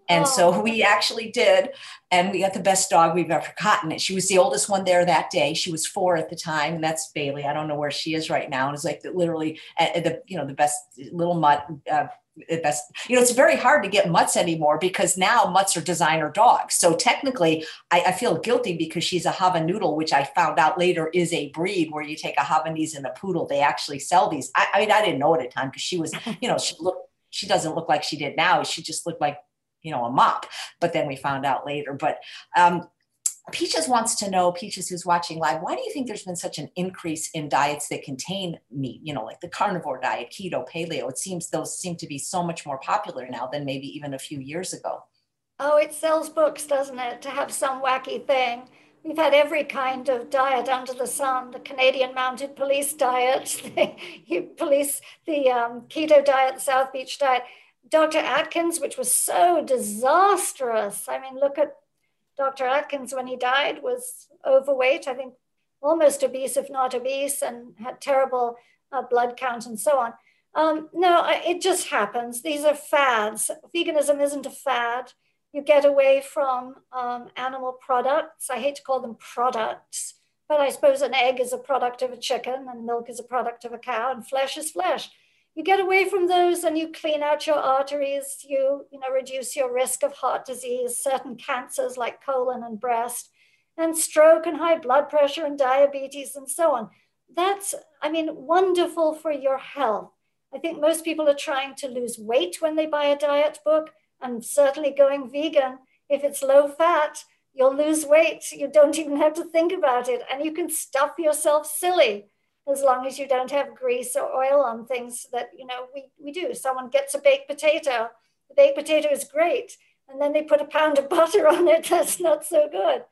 and so oh. we actually did. And we got the best dog we've ever gotten. And she was the oldest one there that day. She was four at the time. And that's Bailey. I don't know where she is right now. And it's like the, literally uh, the, you know, the best little mutt, uh, the best, you know, it's very hard to get mutts anymore because now mutts are designer dogs. So technically, I, I feel guilty because she's a Havanoodle, which I found out later is a breed where you take a Havanese and a poodle. They actually sell these. I, I mean, I didn't know at the time because she was, (laughs) you know, she looked, she doesn't look like she did now. She just looked like you know, a mop. But then we found out later. But um, Peaches wants to know, Peaches who's watching live, why do you think there's been such an increase in diets that contain meat, you know, like the carnivore diet, keto, paleo? It seems those seem to be so much more popular now than maybe even a few years ago. Oh, it sells books, doesn't it, to have some wacky thing. We've had every kind of diet under the sun the Canadian Mounted Police diet, (laughs) the police, the um, keto diet, the South Beach diet Dr. Atkins, which was so disastrous. I mean, look at Dr. Atkins when he died, was overweight, I think almost obese, if not obese, and had terrible uh, blood count and so on. Um, no, it just happens. These are fads. Veganism isn't a fad. You get away from um, animal products. I hate to call them products, but I suppose an egg is a product of a chicken, and milk is a product of a cow, and flesh is flesh. You get away from those and you clean out your arteries, you, you know, reduce your risk of heart disease, certain cancers like colon and breast, and stroke and high blood pressure and diabetes and so on. That's, I mean, wonderful for your health. I think most people are trying to lose weight when they buy a diet book, and certainly going vegan. If it's low fat, you'll lose weight. You don't (laughs) even have to think about it, and you can stuff yourself silly as long as you don't have grease or oil on things that you know we, we do. Someone gets a baked potato, the baked potato is great, and then they put a pound of (laughs) butter on it. That's not so good.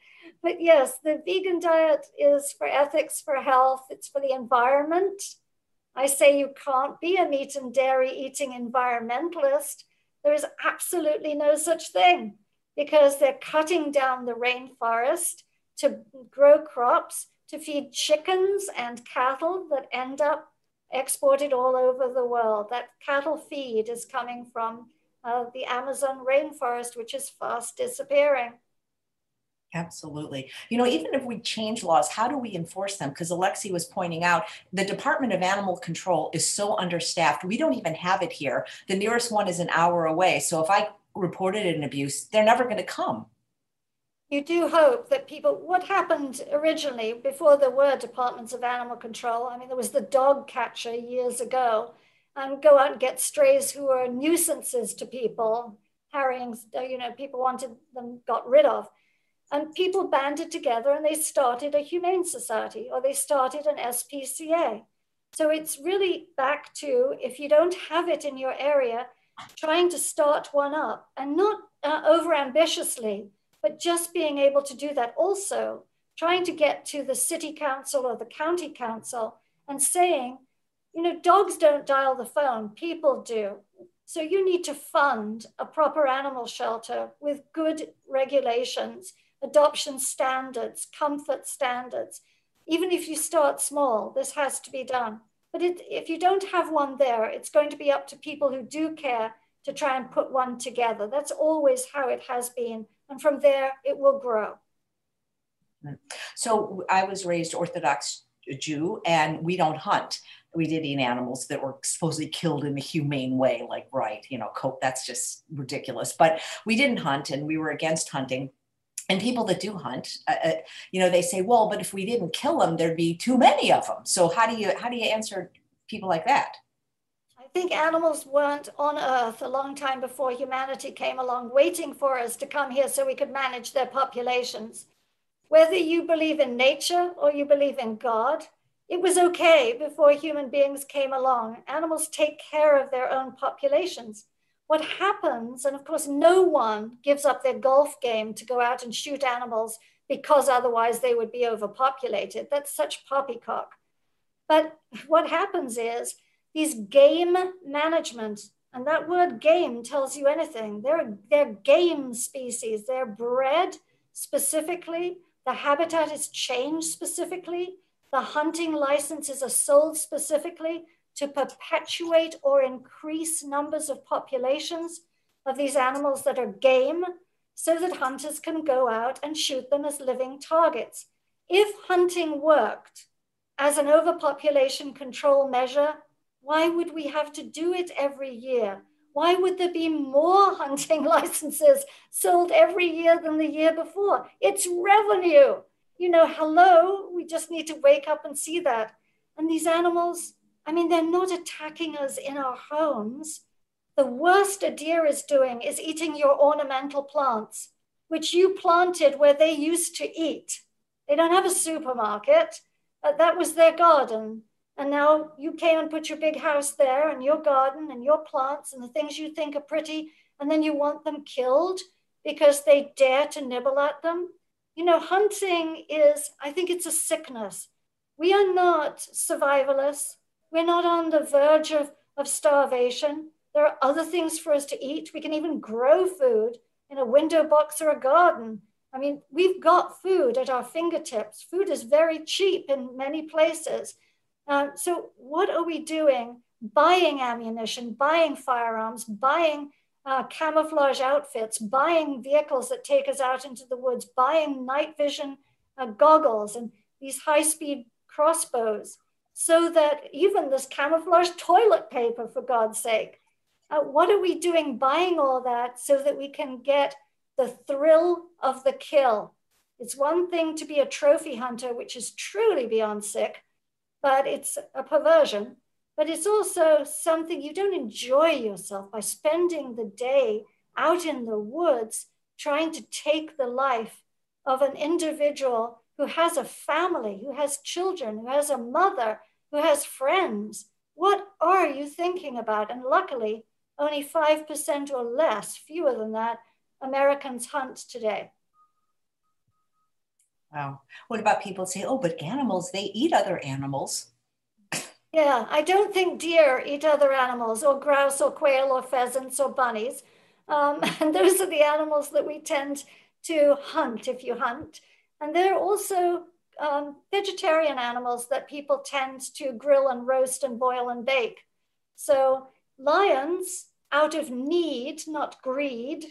But yes, the vegan diet is for ethics, for health, it's for the environment. I say you can't be a meat and dairy eating environmentalist. There is absolutely no such thing because they're cutting down the rainforest to grow crops to feed chickens and cattle that end up exported all over the world. That cattle feed is coming from uh, the Amazon rainforest, which is fast disappearing. Absolutely. You know, even if we change laws, how do we enforce them? Because Alexi was pointing out the Department of Animal Control is so understaffed. We don't even have it here. The nearest one is an hour away. So if I reported an abuse, they're never going to come. You do hope that people, what happened originally before there were departments of animal control? I mean, there was the dog catcher years ago, and go out and get strays who were nuisances to people, harrying, you know, people wanted them got rid of and people banded together and they started a humane society or they started an SPCA. So it's really back to if you don't have it in your area, trying to start one up and not uh, over ambitiously, but just being able to do that. Also, trying to get to the city council or the county council and saying, you know, dogs don't dial the phone, people do. So you need to fund a proper animal shelter with good regulations adoption standards, comfort standards. Even if you start small, this has to be done. But it, if you don't have one there, it's going to be up to people who do care to try and put one together. That's always how it has been. And from there, it will grow. So I was raised Orthodox Jew, and we don't hunt. We did eat animals that were supposedly killed in a humane way, like right, you know, that's just ridiculous. But we didn't hunt, and we were against hunting and people that do hunt uh, uh, you know they say well but if we didn't kill them there'd be too many of them so how do you how do you answer people like that think animals weren't on earth a long time before humanity came along waiting for us to come here so we could manage their populations whether you believe in nature or you believe in god it was okay before human beings came along animals take care of their own populations what happens, and of course, no one gives up their golf game to go out and shoot animals because otherwise they would be overpopulated. That's such poppycock. But what happens is these game management, and that word game tells you anything. They're, they're game species, they're bred specifically, the habitat is changed specifically, the hunting licenses are sold specifically to perpetuate or increase numbers of populations of these animals that are game so that hunters can go out and shoot them as living targets. If hunting worked as an overpopulation control measure, why would we have to do it every year? Why would there be more (laughs) hunting licenses sold every year than the year before? It's revenue. You know, hello, we just need to wake up and see that. And these animals, I mean, they're not attacking us in our homes. The worst a deer is doing is eating your ornamental plants, which you planted where they used to eat. They don't have a supermarket. Uh, that was their garden. And now you came and put your big house there and your garden and your plants and the things you think are pretty, and then you want them killed because they dare to nibble at them. You know, hunting is, I think it's a sickness. We are not survivalists. We're not on the verge of, of starvation. There are other things for us to eat. We can even grow food in a window box or a garden. I mean, we've got food at our fingertips. Food is very cheap in many places. Uh, so, what are we doing? Buying ammunition, buying firearms, buying uh, camouflage outfits, buying vehicles that take us out into the woods, buying night vision uh, goggles and these high speed crossbows, so that even this camouflage toilet paper, for God's sake, uh, what are we doing buying all that so that we can get the thrill of the kill? It's one thing to be a trophy hunter, which is truly beyond sick, but it's a perversion. But it's also something you don't enjoy yourself by spending the day out in the woods trying to take the life of an individual who has a family, who has children, who has a mother, who has friends. What are you thinking about? And luckily, only 5% or less, fewer than that, Americans hunt today. Wow. What about people say, oh, but animals, they eat other animals? Yeah, I don't think deer eat other animals, or grouse, or quail, or pheasants, or bunnies. Um, (laughs) and those are the animals that we tend to hunt if you hunt. And they're also um, vegetarian animals that people tend to grill and roast and boil and bake. So lions out of need, not greed,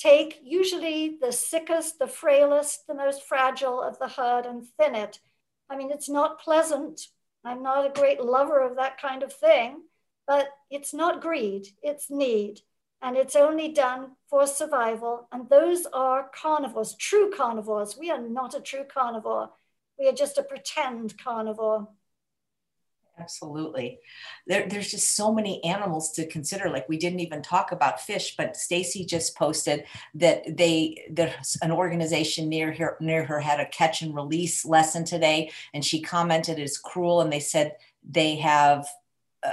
take usually the sickest, the frailest, the most fragile of the herd and thin it. I mean, it's not pleasant. I'm not a great lover of that kind of thing, but it's not greed, it's need. And it's only done for survival. And those are carnivores, true carnivores. We are not a true carnivore. We are just a pretend carnivore. Absolutely. There, there's just so many animals to consider. Like we didn't even talk about fish, but Stacy just posted that they there's an organization near here near her had a catch and release lesson today, and she commented it's cruel, and they said they have. Uh, uh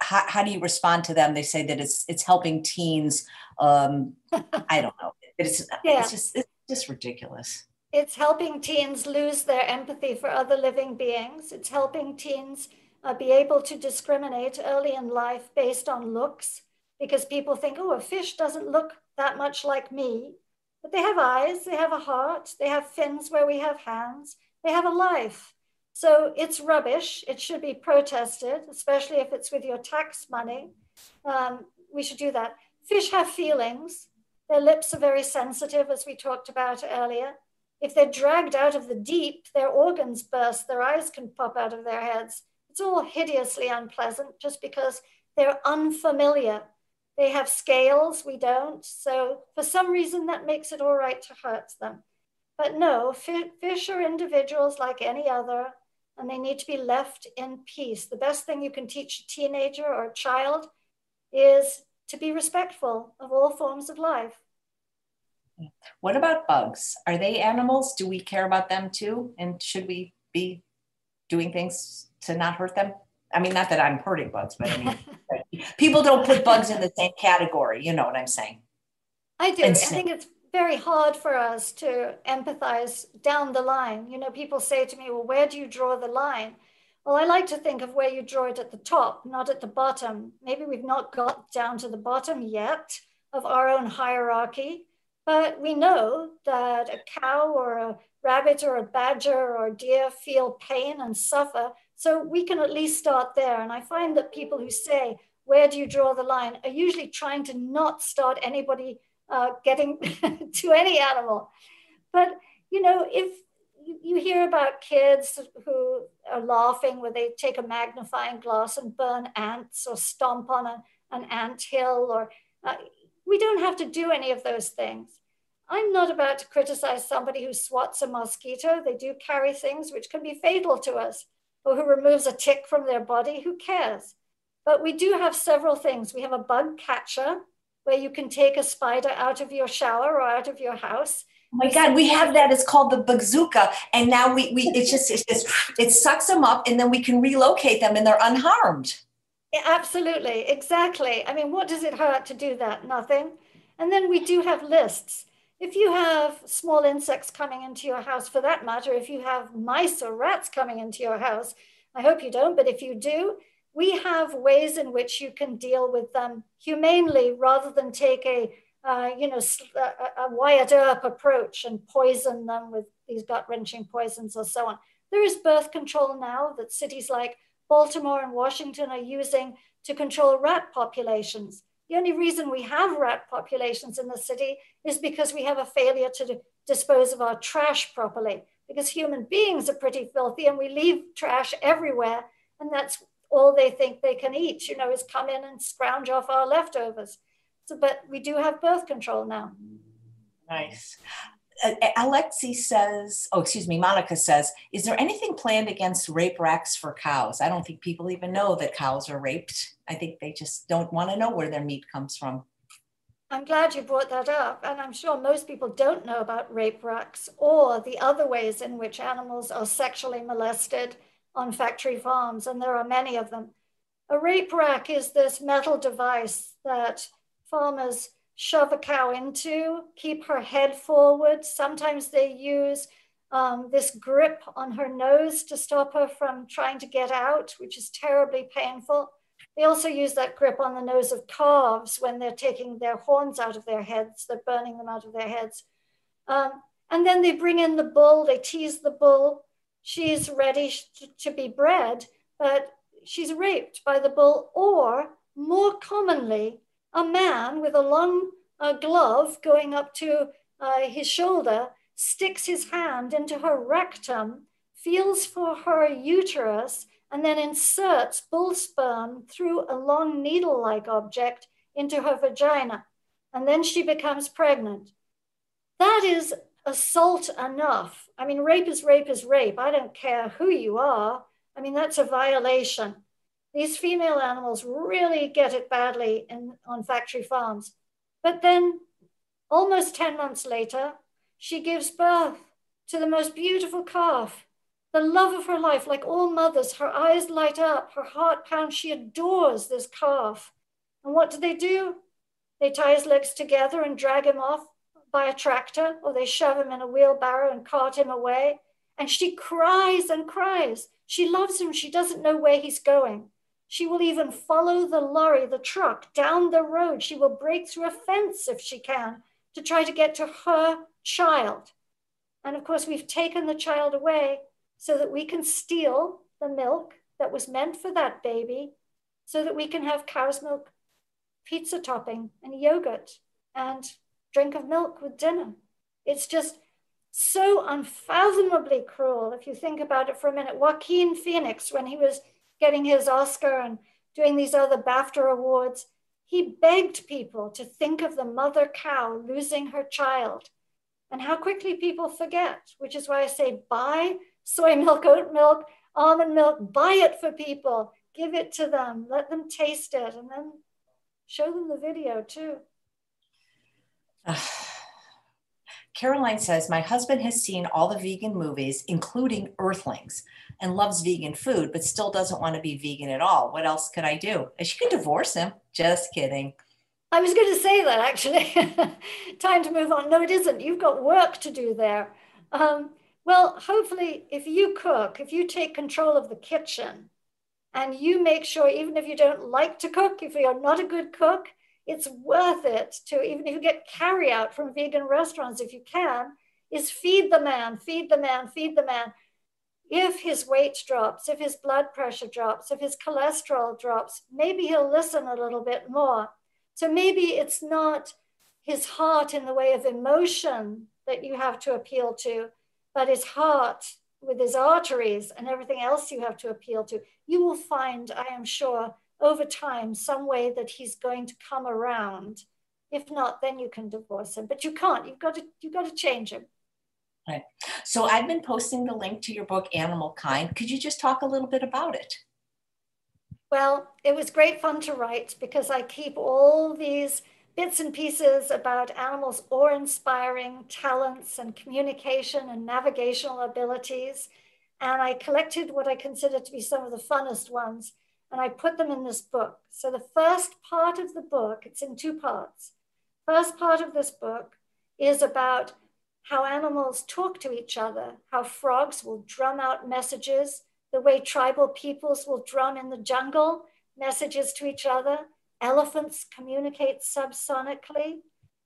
how, how do you respond to them? They say that it's it's helping teens. Um, (laughs) I don't know. It's yeah. it's just it's just ridiculous. It's helping teens lose their empathy for other living beings. It's helping teens uh, be able to discriminate early in life based on looks because people think, oh, a fish doesn't look that much like me. But they have eyes, they have a heart, they have fins where we have hands, they have a life. So it's rubbish. It should be protested, especially if it's with your tax money. Um, we should do that. Fish have feelings. Their lips are very sensitive, as we talked about earlier. If they're dragged out of the deep, their organs burst, their eyes can pop out of their heads. It's all hideously unpleasant just because they're unfamiliar. They have scales, we don't. So for some reason, that makes it all right to hurt them. But no, fish are individuals like any other, and they need to be left in peace. The best thing you can teach a teenager or a child is to be respectful of all forms of life. What about bugs? Are they animals? Do we care about them too? And should we be doing things to not hurt them? I mean, not that I'm hurting bugs, but I mean, (laughs) people don't put bugs in the same category. You know what I'm saying? I do. I think it's very hard for us to empathize down the line. You know, people say to me, well, where do you draw the line? Well, I like to think of where you draw it at the top, not at the bottom. Maybe we've not got down to the bottom yet of our own hierarchy, but we know that a cow or a rabbit or a badger or a deer feel pain and suffer so we can at least start there. And I find that people who say, where do you draw the line, are usually trying to not start anybody uh, getting (laughs) to any animal. But, you know, if you hear about kids who are laughing where they take a magnifying glass and burn ants or stomp on a, an ant hill, or uh, we don't have to do any of those things. I'm not about to criticize somebody who swats a mosquito. They do carry things which can be fatal to us or who removes a tick from their body, who cares? But we do have several things. We have a bug catcher where you can take a spider out of your shower or out of your house. Oh my God, we have that. It's called the bazooka. And now we, we it's just, it's just, it sucks them up and then we can relocate them and they're unharmed. Yeah, absolutely. Exactly. I mean, what does it hurt to do that? Nothing. And then we do have lists. If you have small insects coming into your house, for that matter, if you have mice or rats coming into your house, I hope you don't, but if you do, we have ways in which you can deal with them humanely rather than take a uh, you know, a, a Wyatt approach and poison them with these gut wrenching poisons or so on. There is birth control now that cities like Baltimore and Washington are using to control rat populations. The only reason we have rat populations in the city is because we have a failure to dispose of our trash properly, because human beings are pretty filthy and we leave trash everywhere. And that's all they think they can eat, you know, is come in and scrounge off our leftovers. So, but we do have birth control now. Nice. Alexi says, oh, excuse me, Monica says, is there anything planned against rape racks for cows? I don't think people even know that cows are raped. I think they just don't want to know where their meat comes from. I'm glad you brought that up. And I'm sure most people don't know about rape racks or the other ways in which animals are sexually molested on factory farms. And there are many of them. A rape rack is this metal device that farmers shove a cow into, keep her head forward. Sometimes they use um, this grip on her nose to stop her from trying to get out, which is terribly painful. They also use that grip on the nose of calves when they're taking their horns out of their heads, they're burning them out of their heads. Um, and then they bring in the bull, they tease the bull. She's ready to, to be bred, but she's raped by the bull, or more commonly, a man with a long uh, glove going up to uh, his shoulder sticks his hand into her rectum, feels for her uterus, and then inserts bull sperm through a long needle like object into her vagina. And then she becomes pregnant. That is assault enough. I mean, rape is rape is rape. I don't care who you are. I mean, that's a violation. These female animals really get it badly in, on factory farms. But then, almost 10 months later, she gives birth to the most beautiful calf, the love of her life. Like all mothers, her eyes light up, her heart pounds. She adores this calf. And what do they do? They tie his legs together and drag him off by a tractor, or they shove him in a wheelbarrow and cart him away. And she cries and cries. She loves him. She doesn't know where he's going. She will even follow the lorry, the truck down the road. She will break through a fence if she can to try to get to her child. And of course, we've taken the child away so that we can steal the milk that was meant for that baby so that we can have cow's milk pizza topping and yogurt and drink of milk with dinner. It's just so unfathomably cruel if you think about it for a minute. Joaquin Phoenix, when he was getting his Oscar and doing these other BAFTA awards, he begged people to think of the mother cow losing her child and how quickly people forget, which is why I say buy soy milk, oat milk, almond milk, buy it for people, give it to them, let them taste it, and then show them the video too. Caroline says, My husband has seen all the vegan movies, including Earthlings, and loves vegan food, but still doesn't want to be vegan at all. What else could I do? She could divorce him. Just kidding. I was going to say that actually. (laughs) Time to move on. No, it isn't. You've got work to do there. Um, well, hopefully, if you cook, if you take control of the kitchen and you make sure, even if you don't like to cook, if you're not a good cook, it's worth it to, even if you get carry out from vegan restaurants, if you can, is feed the man, feed the man, feed the man. If his weight drops, if his blood pressure drops, if his cholesterol drops, maybe he'll listen a little bit more. So maybe it's not his heart in the way of emotion that you have to appeal to, but his heart with his arteries and everything else you have to appeal to. You will find, I am sure, over time some way that he's going to come around. If not, then you can divorce him. But you can't. You've got to you've got to change him. Right. So I've been posting the link to your book, Animal Kind. Could you just talk a little bit about it? Well, it was great fun to write because I keep all these bits and pieces about animals' awe inspiring talents and communication and navigational abilities. And I collected what I consider to be some of the funnest ones and I put them in this book. So the first part of the book, it's in two parts. First part of this book is about how animals talk to each other, how frogs will drum out messages the way tribal peoples will drum in the jungle messages to each other. Elephants communicate subsonically.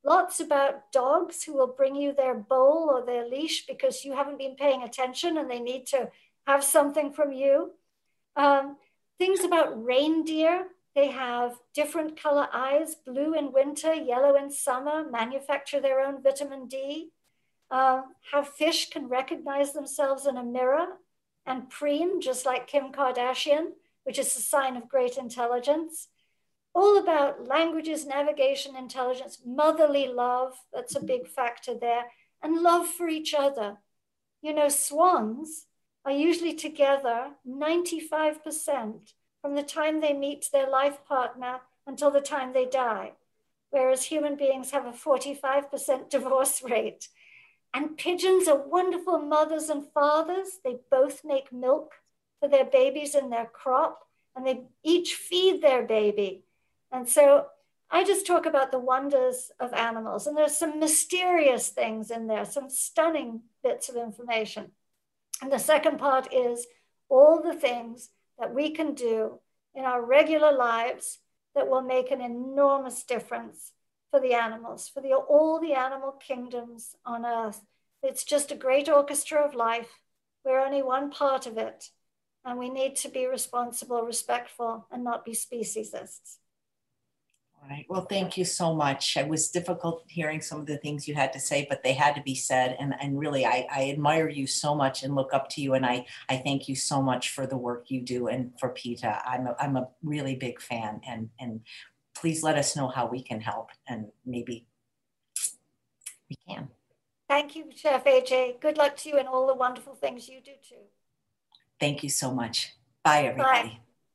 Lots about dogs who will bring you their bowl or their leash because you haven't been paying attention and they need to have something from you. Um, things about reindeer. They have different color eyes, blue in winter, yellow in summer, manufacture their own vitamin D. Uh, how fish can recognize themselves in a mirror and preen, just like Kim Kardashian, which is a sign of great intelligence all about languages, navigation, intelligence, motherly love. That's a big factor there. And love for each other. You know, swans are usually together 95% from the time they meet their life partner until the time they die, whereas human beings have a 45% (laughs) divorce rate. And pigeons are wonderful mothers and fathers. They both make milk for their babies in their crop, and they each feed their baby. And so I just talk about the wonders of animals, and there's some mysterious things in there, some stunning bits of information. And the second part is all the things that we can do in our regular lives that will make an enormous difference for the animals, for the, all the animal kingdoms on earth. It's just a great orchestra of life. We're only one part of it. And we need to be responsible, respectful, and not be speciesists. All right. Well, thank you so much. It was difficult hearing some of the things you had to say, but they had to be said. And, and really, I, I admire you so much and look up to you. And I, I thank you so much for the work you do and for PETA. I'm a, I'm a really big fan. And, and please let us know how we can help. And maybe we can. Thank you, Chef AJ. Good luck to you and all the wonderful things you do too. Thank you so much. Bye, everybody. Bye.